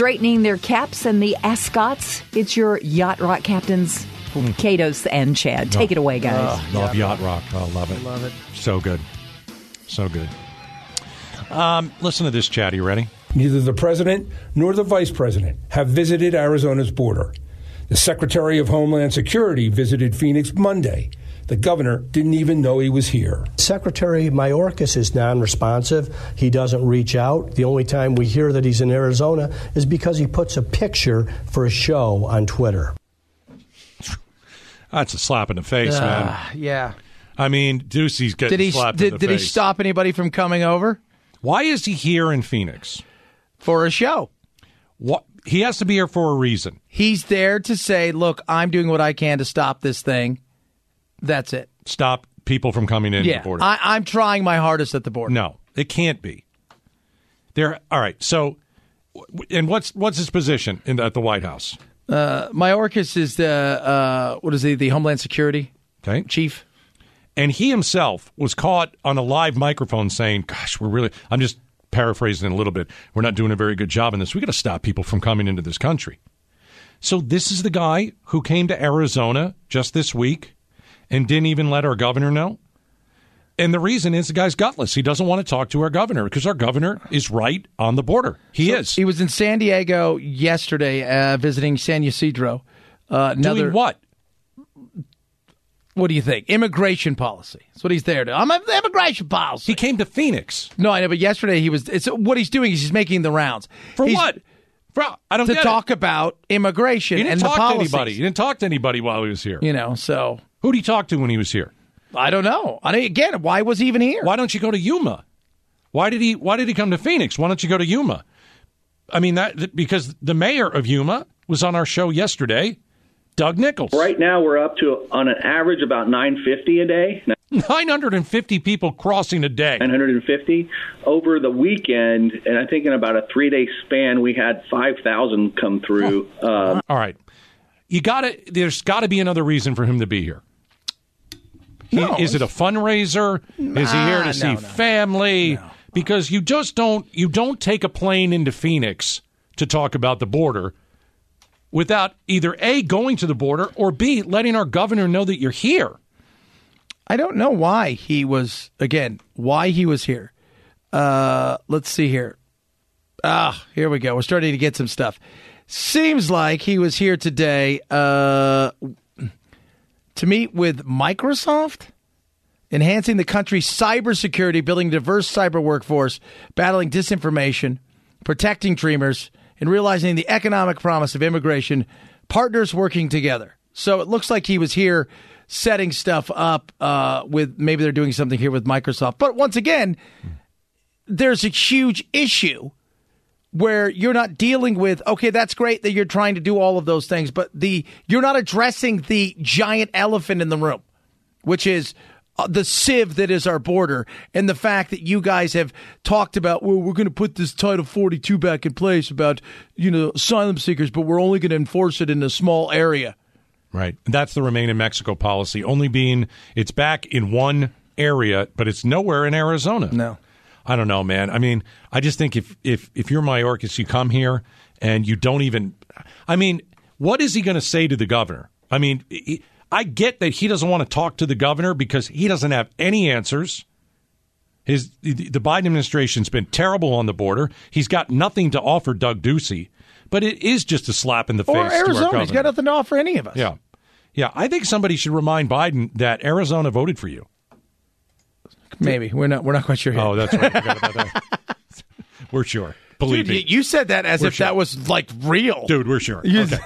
straightening their caps and the ascots. It's your Yacht Rock captains, Gaydos and Chad. Take it away, guys. Love Yacht Rock. I love it. Love it. So good. So good. Um, listen to this, Chad. Are You ready? Neither the president nor the vice president have visited Arizona's border. The Secretary of Homeland Security visited Phoenix Monday. The governor didn't even know he was here. Secretary Mayorkas is non responsive. He doesn't reach out. The only time we hear that he's in Arizona is because he puts a picture for a show on Twitter. That's a slap in the face, man. Ah, yeah. I mean, Ducey's getting Did he slapped in did, the did he stop anybody from coming over Why is he here in Phoenix? for a show? What? He has to be here for a reason. He's there to say, "Look, I'm doing what I can to stop this thing." That's it. Stop people from coming in Yeah, the border. I, I'm trying my hardest at the border. no, it can't be. There. All right. So, and what's what's his position in at the White House? Mayorkas is the uh, what is he? The Homeland Security Okay. chief. And he himself was caught on a live microphone saying, "Gosh, we're really." I'm just paraphrasing a little bit. We're not doing a very good job in this. We got to stop people from coming into this country. So this is the guy who came to Arizona just this week and didn't even let our governor know. And the reason is the guy's gutless. He doesn't want to talk to our governor because our governor is right on the border. He is. He was in San Diego yesterday, uh, visiting San Ysidro. Uh, another, Doing what? What do you think? Immigration policy. That's what he's there to. I'm immigration policy. He came to Phoenix. no, I know, but yesterday he was. It's what he's doing is he's making the rounds For He's- what? For, I don't To talk it. about immigration He didn't and talk the to anybody. He didn't talk to anybody while he was here. You know, so Who did he talk to when he was here? I don't know. I mean, again, why was he even here? Why don't you go to Yuma? Why did he Why did he come to Phoenix? Why don't you go to Yuma? I mean that because the mayor of Yuma was on our show yesterday, Doug Nicholls. Right now, we're up to on an average about 950 a day. 950 people crossing a day. 950 over the weekend, and I think in about a three-day span, we had 5,000 come through. Uh, All right, you got to. There's got to be another reason for him to be here. He- No, is it a fundraiser? is he here Nah, to see no, no. family? Because you just don't you don't take a plane into Phoenix to talk about the border without either a going to the border or b letting our governor know that you're here. I don't know why he was again. Why he was here? Uh, let's see here. Ah, here we go. We're starting to get some stuff. Seems like he was here today uh, to meet with Microsoft, enhancing the country's cybersecurity, building a diverse cyber workforce, battling disinformation, protecting dreamers, and realizing the economic promise of immigration. Partners working together. So it looks like he was here setting stuff up uh, with maybe they're doing something here with Microsoft. But once again, there's a huge issue where you're not dealing with okay that's great that you're trying to do all of those things but the you're not addressing the giant elephant in the room which is uh, the sieve that is our border and the fact that you guys have talked about well we're going to put this title 42 back in place about you know asylum seekers but we're only going to enforce it in a small area Right. That's the remain in Mexico policy, only being it's back in one area, but it's nowhere in Arizona. No. I don't know, man. I mean, I just think if if if you're Mayorkas, you come here and you don't even. I mean, what is he going to say to the governor? I mean, he, I get that he doesn't want to talk to the governor because he doesn't have any answers. His the Biden administration's been terrible on the border. He's got nothing to offer Doug Ducey, but it is just a slap in the or face to our Arizona, he's got nothing to offer any of us Yeah. Yeah. I think somebody should remind Biden that Arizona voted for you. Maybe we're not we're not quite sure here. Oh, that's right. That. We're sure. Believe Dude, me. you said that as We're if sure. that was like real Dude, we're sure. Okay.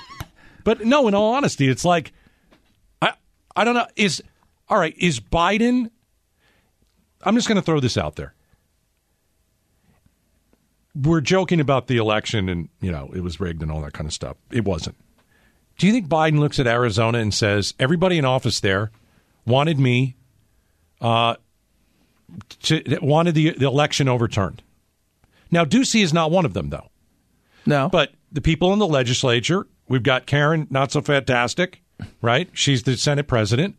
but no, in all honesty, it's like I I don't know. Is all right, is Biden I'm just gonna throw this out there. We're joking about the election and you know, it was rigged and all that kind of stuff. It wasn't. Do you think Biden looks at Arizona and says, everybody in office there wanted me uh to, wanted the, the election overturned? Now, Ducey is not one of them, though. no But the people in the legislature, we've got Karen, not so fantastic, right? She's the Senate president.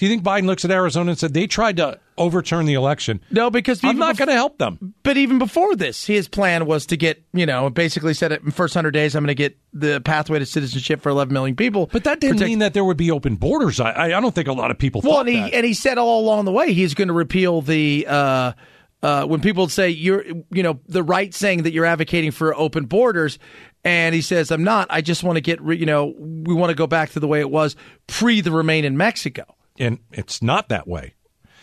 Do you think Biden looks at Arizona and said they tried to overturn the election? No, because I'm not bef- going to help them. But even before this, his plan was to get, you know, basically said it in first 100 days, I'm going to get the pathway to citizenship for 11 million people. But that didn't Protect- mean that there would be open borders. I, I, I don't think a lot of people Well, thought and he, that. and he said all along the way he's going to repeal the. Uh, uh, when people say you're, you know, the right saying that you're advocating for open borders, and he says I'm not. I just want to get, re- you know, we want to go back to the way it was pre the remain in Mexico. And it's not that way.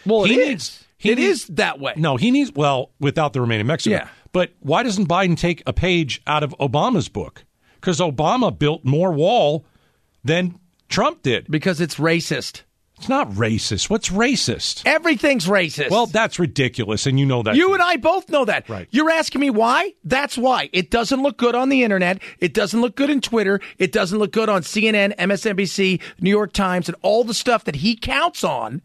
Well, He it is. needs- he It needs- is that way. No, he needs well without the remaining Mexico. Yeah. But why doesn't Biden take a page out of Obama's book? Because Obama built more wall than Trump did. because it's racist. It's not racist. What's racist? Everything's racist. Well, that's ridiculous, and you know that. You and I both know that. Right. You're asking me why? That's why. It doesn't look good on the internet. It doesn't look good in Twitter. It doesn't look good on CNN, MSNBC, New York Times, and all the stuff that he counts on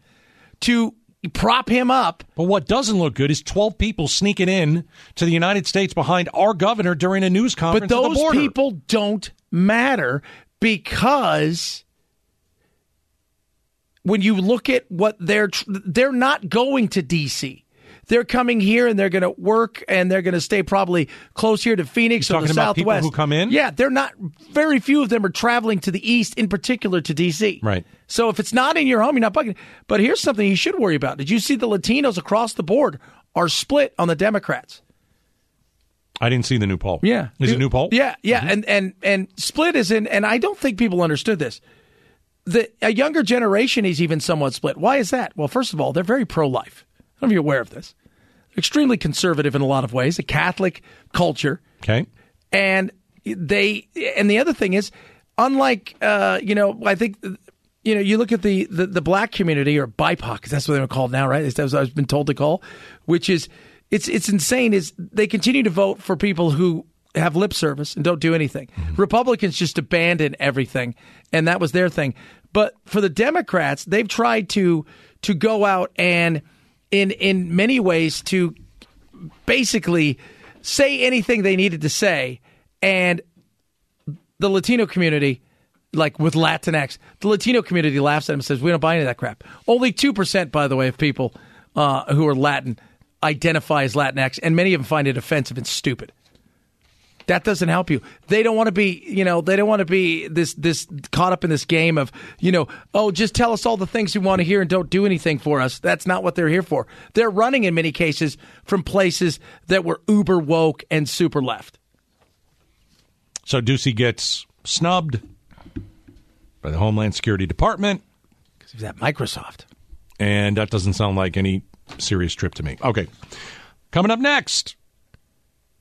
to prop him up. But what doesn't look good is 12 people sneaking in to the United States behind our governor during a news But conference the those people don't matter because when you look at what they're tr- they're not going to DC. They're coming here and they're going to work and they're going to stay probably close here to Phoenix You're or the talking about people Southwest. who come in? Yeah, they're not. Very few of them are traveling to the east, in particular to DC. Right. So if it's not in your home, you're not bugging. But here's something you should worry about. Did you see the Latinos across the board are split on the Democrats? I didn't see the new poll. Yeah. Is it new poll? Yeah, yeah. Mm-hmm. And and and split is in and I don't think people understood this. The a younger generation is even somewhat split. Why is that? Well, first of all, they're very pro life. I don't know if you're aware of this. Extremely conservative in a lot of ways, a Catholic culture. Okay. And they and the other thing is, unlike uh, you know, I think you know, you look at the the, the black community or BIPOC, that's what they're called now, right? That's what I've been told to call, which is it's it's insane. Is they continue to vote for people who have lip service and don't do anything. Republicans just abandon everything, and that was their thing. But for the Democrats, they've tried to to go out and in in many ways to basically say anything they needed to say, and the Latino community, like with Latinx, the Latino community laughs at him and says, "We don't buy any of that crap." Only two percent, by the way, of people uh, who are Latin identify as Latinx, and many of them find it offensive and stupid. That doesn't help you. They don't want to be, you know, they don't want to be this this caught up in this game of, you know, oh, just tell us all the things we want to hear and don't do anything for us. That's not what they're here for. They're running in many cases from places that were uber woke and super left. So Ducey gets snubbed by the Homeland Security Department, Because he's at Microsoft. and that doesn't sound like any serious trip to me. Okay. Coming up next.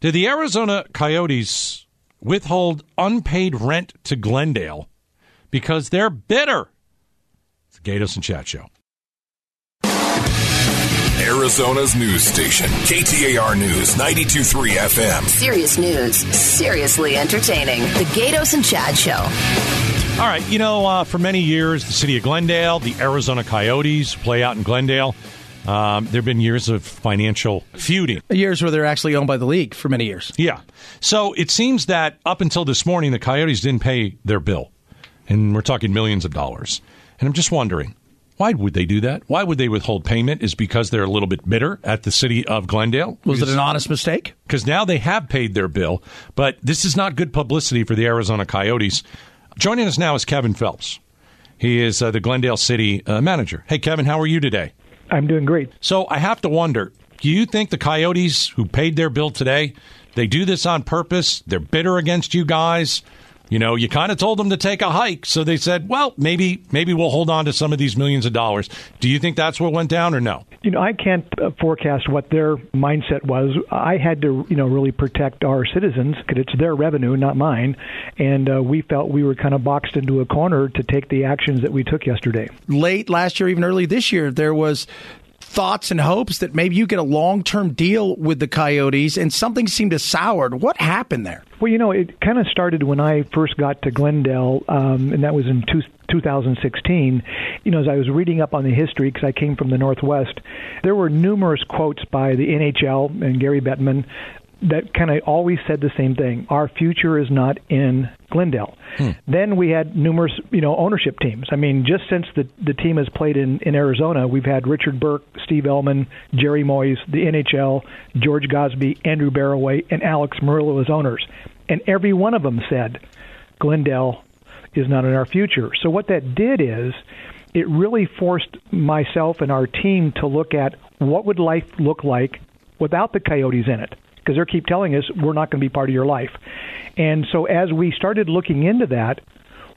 Did the Arizona Coyotes withhold unpaid rent to Glendale because they're bitter? It's the Gaydos and Chat Show. Arizona's news station, KTAR News 923 FM. Serious news, seriously entertaining. The Gaydos and Chad Show. All right, you know, uh, for many years, the city of Glendale, the Arizona Coyotes play out in Glendale. Um, there have been years of financial feuding. Years where they're actually owned by the league for many years. Yeah. So it seems that up until this morning, the Coyotes didn't pay their bill. And we're talking millions of dollars. And I'm just wondering, why would they do that? Why would they withhold payment? Is because they're a little bit bitter at the city of Glendale? Was it an honest mistake? because now they have paid their bill, but this is not good publicity for the Arizona Coyotes. Joining us now is Kevin Phelps. He is uh, the Glendale City uh, manager. Hey, Kevin, how are you today? I'm doing great. So I have to wonder do you think the Coyotes who paid their bill today, they do this on purpose? They're bitter against you guys? You know, you kind of told them to take a hike, so they said, "Well, maybe maybe we'll hold on to some of these millions of dollars." Do you think that's what went down, or no? You know, I can't uh, forecast what their mindset was. I had to, you know, really protect our citizens because it's their revenue, not mine. And uh, we felt we were kind of boxed into a corner to take the actions that we took yesterday. Late last year, even early this year, there was thoughts and hopes that maybe you get a long term deal with the Coyotes, and something seemed to soured. What happened there? Well, you know, it kind of started when I first got to Glendale, um, and that was in two, 2016. You know, as I was reading up on the history, because I came from the Northwest, there were numerous quotes by the NHL and Gary Bettman that kind of always said the same thing. Our future is not in Glendale. Hmm. Then we had numerous, you know, ownership teams. I mean, just since the the team has played in in Arizona, we've had Richard Burke, Steve Ellman, Jerry Moyes, the NHL, George Gosbee, Andrew Barroway, and Alex Meruelo as owners, and every one of them said, Glendale is not in our future. So what that did is it really forced myself and our team to look at what would life look like without the coyotes in it because they keep telling us we're not going to be part of your life. And so as we started looking into that,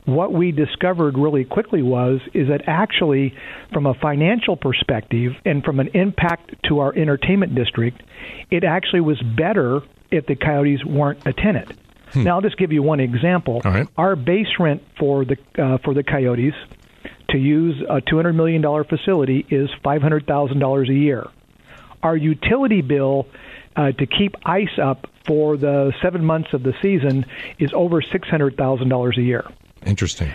what we discovered really quickly was is that actually from a financial perspective and from an impact to our entertainment district, it actually was better if the coyotes weren't a tenant. Now I'll just give you one example. Right. Our base rent for the uh, for the coyotes to use a two hundred million dollar facility is five hundred thousand dollars a year. Our utility bill uh, to keep ice up for the seven months of the season is over six hundred thousand dollars a year. Interesting.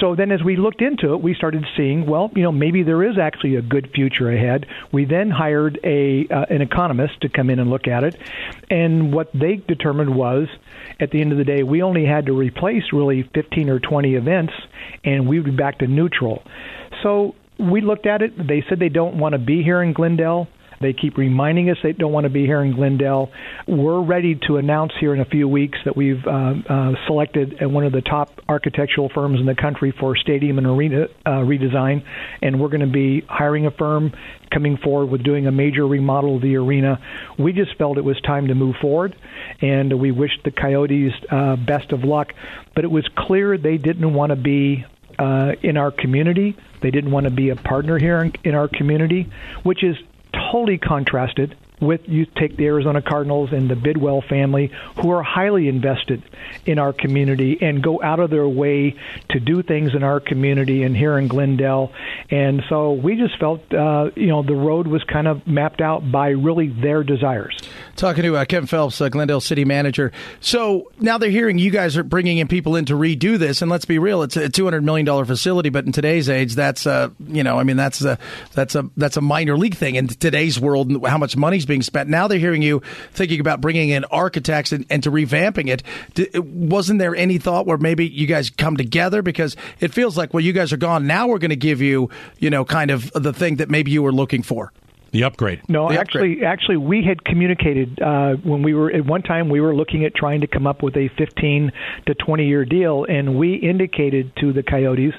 So then, as we looked into it, we started seeing, well, you know, maybe there is actually a good future ahead. We then hired a uh, an economist to come in and look at it, and what they determined was, at the end of the day, we only had to replace really 15 or 20 events, and we would be back to neutral. So we looked at it. They said they don't want to be here in Glendale. They keep reminding us they don't want to be here in Glendale. We're ready to announce here in a few weeks that we've uh, uh, selected uh, one of the top architectural firms in the country for stadium and arena uh, redesign, and we're going to be hiring a firm coming forward with doing a major remodel of the arena. We just felt it was time to move forward, and we wished the Coyotes uh, best of luck. But it was clear they didn't want to be uh, in our community. They didn't want to be a partner here in, in our community, which is totally contrasted with you take the Arizona Cardinals and the Bidwell family, who are highly invested in our community and go out of their way to do things in our community and here in Glendale. And so we just felt, uh, you know, the road was kind of mapped out by really their desires. Talking to uh, Kevin Phelps, uh, Glendale City Manager. So now they're hearing you guys are bringing in people in to redo this, and let's be real, it's a two hundred million dollar facility, but in today's age, that's uh, you know, I mean, that's a that's a that's a minor league thing in today's world, and how much money's being spent. Now they're hearing you thinking about bringing in architects and, and to revamping it. D- wasn't there any thought where maybe you guys come together because it feels like well, you guys are gone. Now we're going to give you, you know, kind of the thing that maybe you were looking for. The upgrade. No, The actually, upgrade. actually, we had communicated uh, when we were at one time we were looking at trying to come up with a 15 to 20 year deal, and we indicated to the Coyotes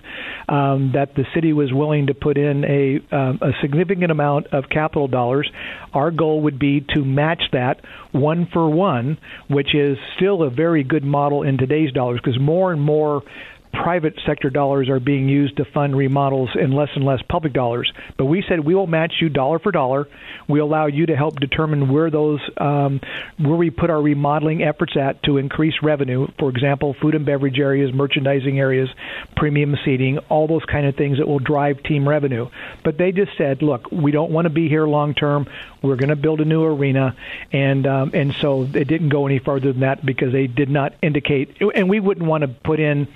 um, that the city was willing to put in a um, a significant amount of capital dollars. Our goal would be to match that one for one, which is still a very good model in today's dollars because more and more private sector dollars are being used to fund remodels and less and less public dollars. But we said we will match you dollar for dollar. We allow you to help determine where those um, where we put our remodeling efforts at to increase revenue. For example, food and beverage areas, merchandising areas, premium seating, all those kind of things that will drive team revenue. But they just said, look, we don't want to be here long term. We're going to build a new arena, and um, and so it didn't go any further than that because they did not indicate, and we wouldn't want to put in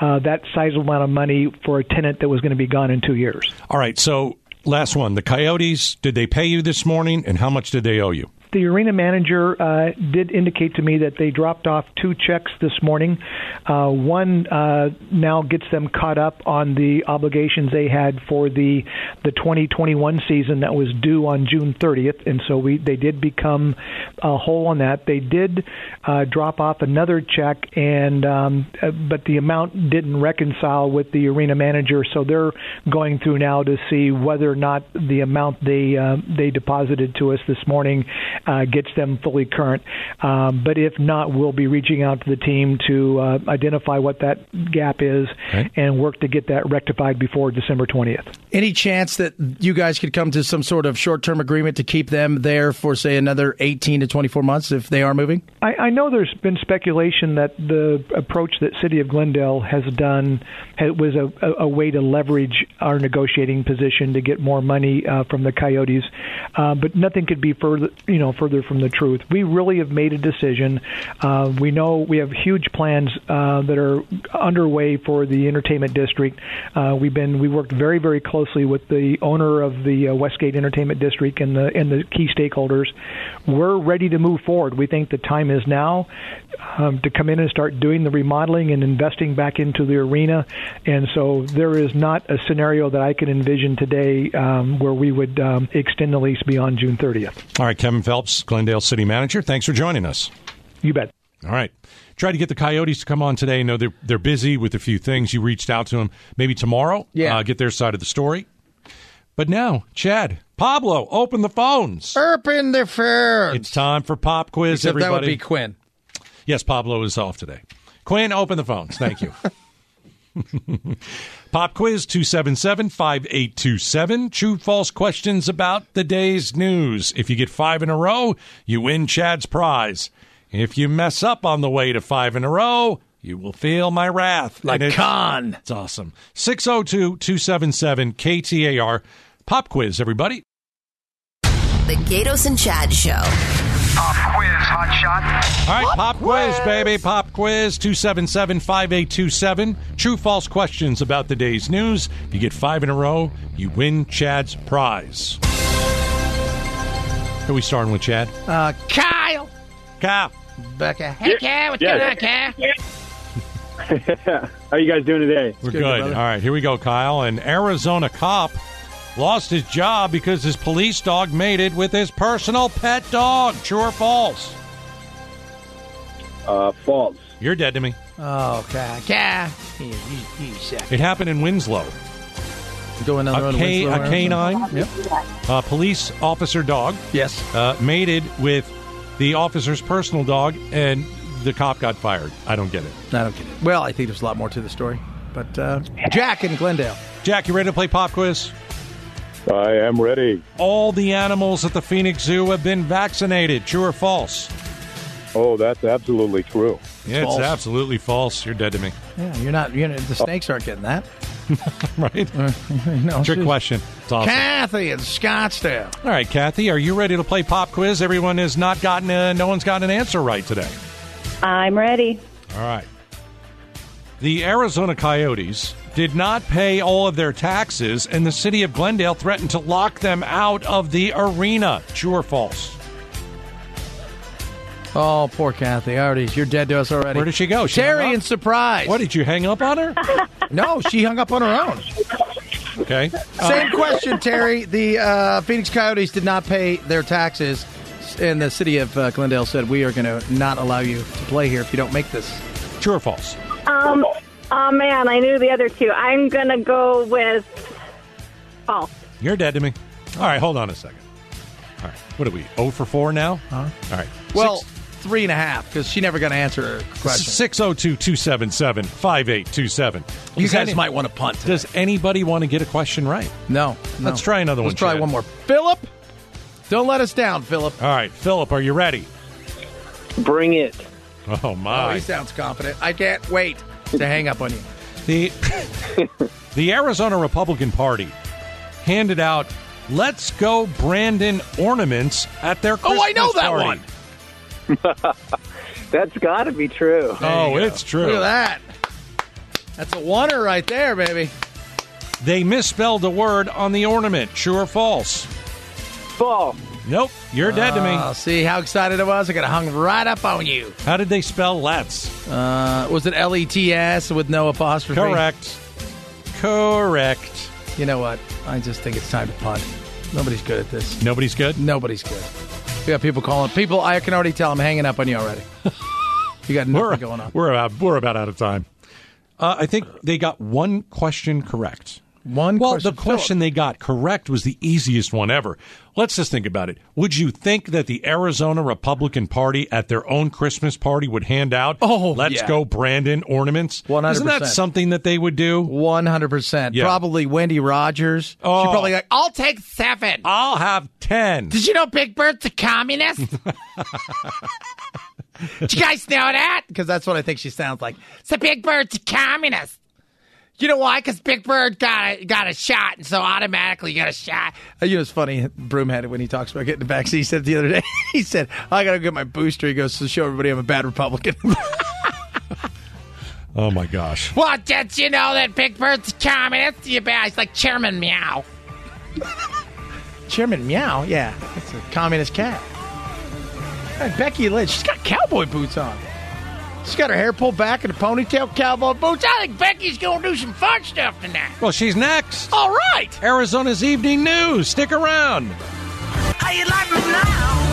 uh, that sizable amount of money for a tenant that was going to be gone in two years. All right. So last one. The Coyotes. Did they pay you this morning, and how much did they owe you? The arena manager uh, did indicate to me that they dropped off two checks this morning. Uh, one uh, now gets them caught up on the obligations they had for the the 2021 season that was due on June 30th, and so we they did become uh, whole on that. They did uh, drop off another check, and um, uh, but the amount didn't reconcile with the arena manager, so they're going through now to see whether or not the amount they uh, they deposited to us this morning uh, gets them fully current. Um, but if not, we'll be reaching out to the team to uh, identify what that gap is Okay. and work to get that rectified before December 20th. Any chance that you guys could come to some sort of short term agreement to keep them there for, say, another 18 to 24 months if they are moving? I, I know there's been speculation that the approach that City of Glendale has done ha was a, a, a way to leverage our negotiating position to get more money uh, from the Coyotes, uh, but nothing could be further, you know, further from the truth. We really have made a decision. Uh, we know we have huge plans uh, that are underway for the entertainment district. Uh, we've been we worked very very closely with the owner of the uh, Westgate Entertainment District and the and the key stakeholders. We're ready to move forward. We think the time is now um, to come in and start doing the remodeling and investing back into the arena. And so there is not a scenario that I can envision today um, where we would um, extend the lease beyond June 30th. All right, Kevin Phelps, Glendale City Manager. Thanks for joining us. You bet. All right. Try to get the Coyotes to come on today. I know they're they're busy with a few things. You reached out to them. Maybe tomorrow. Yeah. Uh, get their side of the story. But now, Chad, Pablo, open the phones. Open the phones. It's time for pop quiz. Except that would everybody. be Quinn. Yes, Pablo is off today. Quinn, open the phones. Thank you. Pop quiz 277 5827. True false questions about the day's news. If you get five in a row, you win Chad's prize. If you mess up on the way to five in a row, you will feel my wrath. Like And it's- Khan. It's awesome. 602 277 KTAR. Pop quiz, everybody. The Gaydos and Chad Show. Pop quiz, hot shot. All right, pop quiz, baby. Pop quiz 277 5827. True false questions about the day's news. If you get five in a row, you win Chad's prize. Who are we starting with, Chad? Uh, Kyle. Kyle. Becca. Hey, Kyle. What's Yeah. going on, Kyle? How are you guys doing today? We're good, good. All right, here we go, Kyle. An Arizona cop lost his job because his police dog mated with his personal pet dog. True or false? Uh, false. You're dead to me. Oh, Kyle. Kyle. You, you, you suck. It happened in Winslow. Do another A, one. ca- Winslow, a canine, Yep. a police officer dog, Yes. uh, mated with the officer's personal dog, and the cop got fired. I don't get it. I don't get it. Well, I think there's a lot more to the story. But uh, Jack in Glendale. Jack, you ready to play pop quiz? I am ready. All the animals at the Phoenix Zoo have been vaccinated. True or false? Oh, that's absolutely true. Yeah, False. it's absolutely false. You're dead to me. Yeah, you're not. You're, the snakes aren't getting that. right? Uh, no, Trick question. It's awesome. Kathy in Scottsdale. All right, Kathy, are you ready to play pop quiz? Everyone has not gotten. A, no one's gotten an answer right today. I'm ready. All right. The Arizona Coyotes did not pay all of their taxes, and the city of Glendale threatened to lock them out of the arena. True or false? Oh, poor Kathy. Already, you're dead to us already. Where did she go? She Terry in surprise. What did you hang up on her? No, she hung up on her own. Okay. Uh, Same question, Terry. The uh, Phoenix Coyotes did not pay their taxes, and the city of uh, Glendale said we are going to not allow you to play here if you don't make this. True or false? Um, oh man, I knew the other two. I'm gonna go with false. You're dead to me. All right, hold on a second. All right, what are we? Oh for 4 now? Huh? All right. Well, three and a half because she never going to answer her question. 602 277 5827. You guys might want to punt. today. Does anybody want to get a question right? No, no. Let's try another one. Let's try Chad. one more. Philip, don't let us down, Philip. All right, Philip, are you ready? Bring it. Oh, Oh, my. he sounds confident. I can't wait to hang up on you. The the Arizona Republican Party handed out "Let's Go Brandon" ornaments at their Christmas Oh, I know that party. one. That's got to be true. Oh, it's true. Look at that. That's a oneer right there, baby. They misspelled a word on the ornament. True or false? False. Nope. You're dead to me. see how excited I was? I got hung right up on you. How did they spell "Let's"? Uh, was it L E T S with no apostrophe? Correct. Correct. You know what? I just think it's time to punt. Nobody's good at this. Nobody's good. Nobody's good. We got people calling. People, I can already tell I'm hanging up on you already. You got nothing We're going on. we're about we're about out of time. Uh, I think they got one question correct. One Well, question. the question they got correct was the easiest one ever. Let's just think about it. Would you think that the Arizona Republican Party at their own Christmas party would hand out Oh, Let's yeah. Go Brandon ornaments? 100%. Isn't that something that they would do? One hundred percent. Yeah. Probably Wendy Rogers. Oh. She probably like, I'll take seven. I'll have 10. Did you know Big Bird's a communist? Did you guys know that? Because that's what I think she sounds like. So Big Bird's a communist. You know why? Because Big Bird got a, got a shot, and so automatically you got a shot. Uh, you know, it's funny. Broom had it when he talks about getting the vaccine. He said the other day, he said, I got to get my booster. He goes to show everybody I'm a bad Republican. Oh my gosh. well, just you know that Big Bird's a communist. You bad. He's like Chairman Meow. Chairman Meow? Yeah, that's a communist cat. Hey, Becky Lynch, she's got cowboy boots on. She's got her hair pulled back and a ponytail, cowboy boots. I think Becky's going to do some fun stuff tonight. Well, she's next. All right. Arizona's evening news. Stick around. How you like me now?